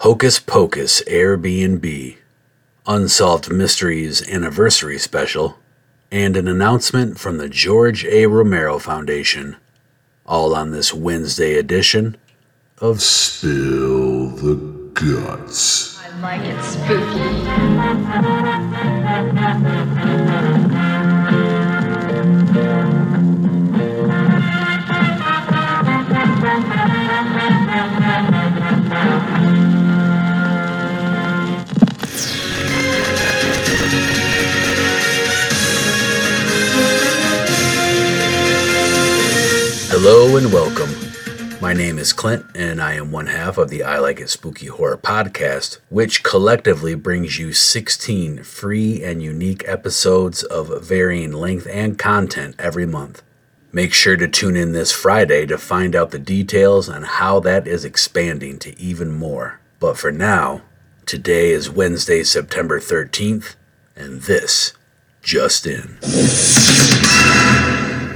Hocus Pocus Airbnb, Unsolved Mysteries Anniversary Special, and an announcement from the George A. Romero Foundation, all on this Wednesday edition of Spill the Guts. I like it spooky. Hello and welcome. My name is Clint, and I am one half of the I Like It Spooky Horror podcast, which collectively brings you 16 free and unique episodes of varying length and content every month. Make sure to tune in this Friday to find out the details on how that is expanding to even more. But for now, today is Wednesday, September 13th, and this just in.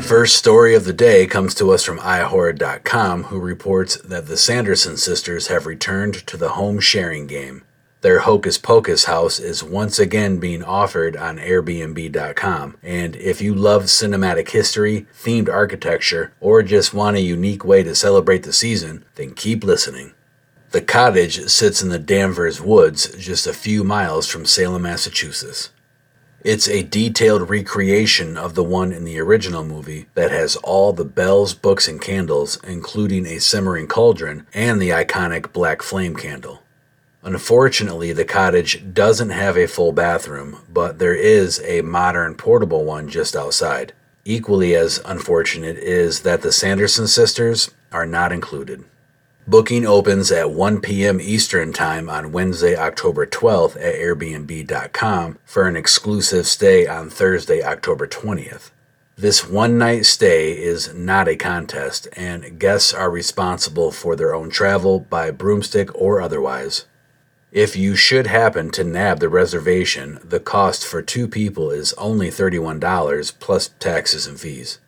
First story of the day comes to us from iHorror.com, who reports that the Sanderson sisters have returned to the home sharing game. Their Hocus Pocus house is once again being offered on Airbnb.com, and if you love cinematic history, themed architecture, or just want a unique way to celebrate the season, then keep listening. The cottage sits in the Danvers Woods, just a few miles from Salem, Massachusetts. It's a detailed recreation of the one in the original movie that has all the bells, books, and candles, including a simmering cauldron and the iconic black flame candle. Unfortunately, the cottage doesn't have a full bathroom, but there is a modern portable one just outside. Equally as unfortunate is that the Sanderson sisters are not included. Booking opens at 1 p.m. Eastern Time on Wednesday, October 12th at Airbnb.com for an exclusive stay on Thursday, October 20th. This one night stay is not a contest, and guests are responsible for their own travel by broomstick or otherwise. If you should happen to nab the reservation, the cost for two people is only $31 plus taxes and fees.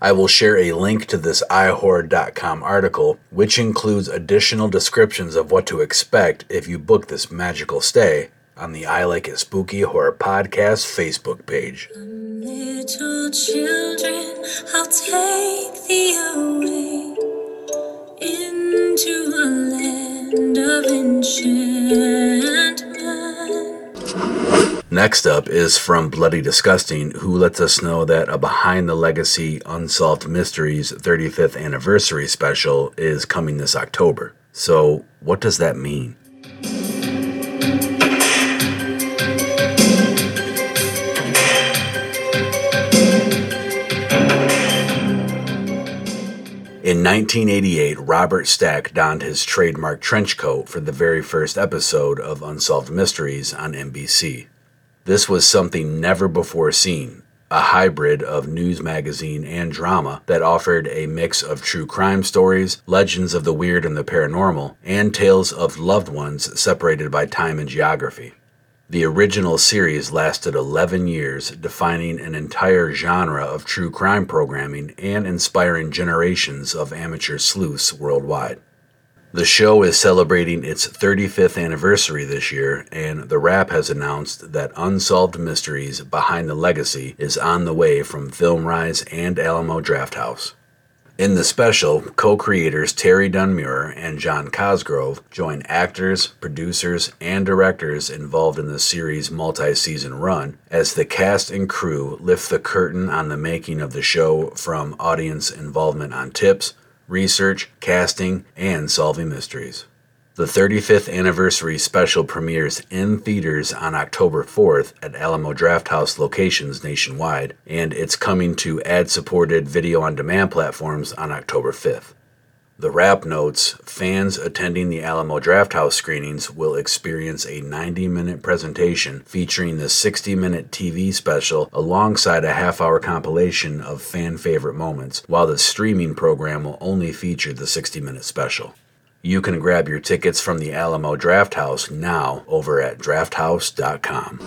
I will share a link to this ihorror.com article, which includes additional descriptions of what to expect if you book this magical stay on the I Like It Spooky Horror Podcast Facebook page. Little children, I'll take thee away into a land of enchantment. Next up is from Bloody Disgusting, who lets us know that a Behind the Legacy Unsolved Mysteries 35th Anniversary special is coming this October. So, what does that mean? In 1988, Robert Stack donned his trademark trench coat for the very first episode of Unsolved Mysteries on NBC. This was something never before seen a hybrid of news magazine and drama that offered a mix of true crime stories, legends of the weird and the paranormal, and tales of loved ones separated by time and geography. The original series lasted 11 years, defining an entire genre of true crime programming and inspiring generations of amateur sleuths worldwide. The show is celebrating its 35th anniversary this year, and The Wrap has announced that Unsolved Mysteries Behind the Legacy is on the way from FilmRise and Alamo Drafthouse. In the special, co creators Terry Dunn Meurer and John Cosgrove join actors, producers, and directors involved in the series' multi season run as the cast and crew lift the curtain on the making of the show from audience involvement on tips, research, casting, and solving mysteries. The 35th anniversary special premieres in theaters on October 4th at Alamo Drafthouse locations nationwide, and it's coming to ad supported video on demand platforms on October 5th. The Wrap notes fans attending the Alamo Drafthouse screenings will experience a 90 minute presentation featuring the 60 minute TV special alongside a half hour compilation of fan favorite moments, while the streaming program will only feature the 60 minute special. You can grab your tickets from the Alamo Drafthouse now over at drafthouse.com.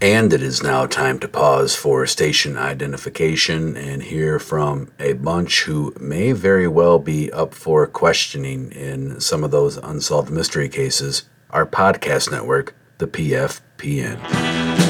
And it is now time to pause for station identification and hear from a bunch who may very well be up for questioning in some of those unsolved mystery cases. Our podcast network, the PFPN.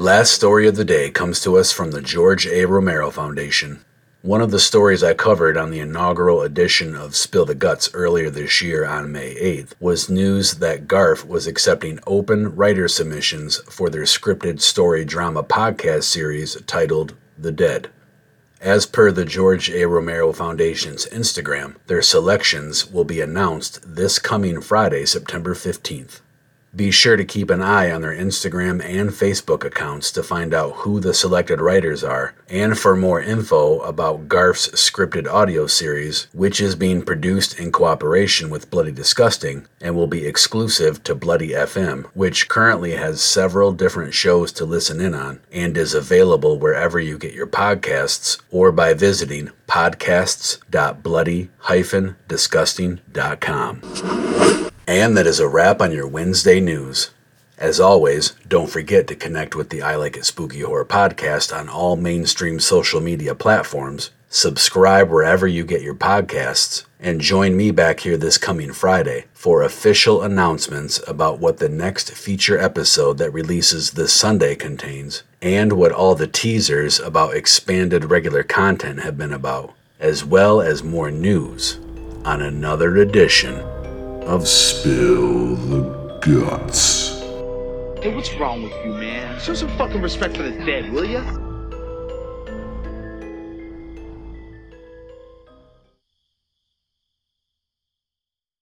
Last story of the day comes to us from the George A. Romero Foundation. One of the stories I covered on the inaugural edition of Spill the Guts earlier this year on May 8th was news that Garf was accepting open writer submissions for their scripted story drama podcast series titled The Dead. As per the George A. Romero Foundation's Instagram, their selections will be announced this coming Friday, September 15th. Be sure to keep an eye on their Instagram and Facebook accounts to find out who the selected writers are, and for more info about Garf's scripted audio series, which is being produced in cooperation with Bloody Disgusting and will be exclusive to Bloody FM, which currently has several different shows to listen in on and is available wherever you get your podcasts or by visiting podcasts.bloody-disgusting.com. And that is a wrap on your Wednesday news. As always, don't forget to connect with the I Like It Spooky Horror podcast on all mainstream social media platforms, subscribe wherever you get your podcasts, and join me back here this coming Friday for official announcements about what the next feature episode that releases this Sunday contains, and what all the teasers about expanded regular content have been about, as well as more news on another edition of Spill the Guts. Hey, what's wrong with you, man? Show some fucking respect for the dead, will ya?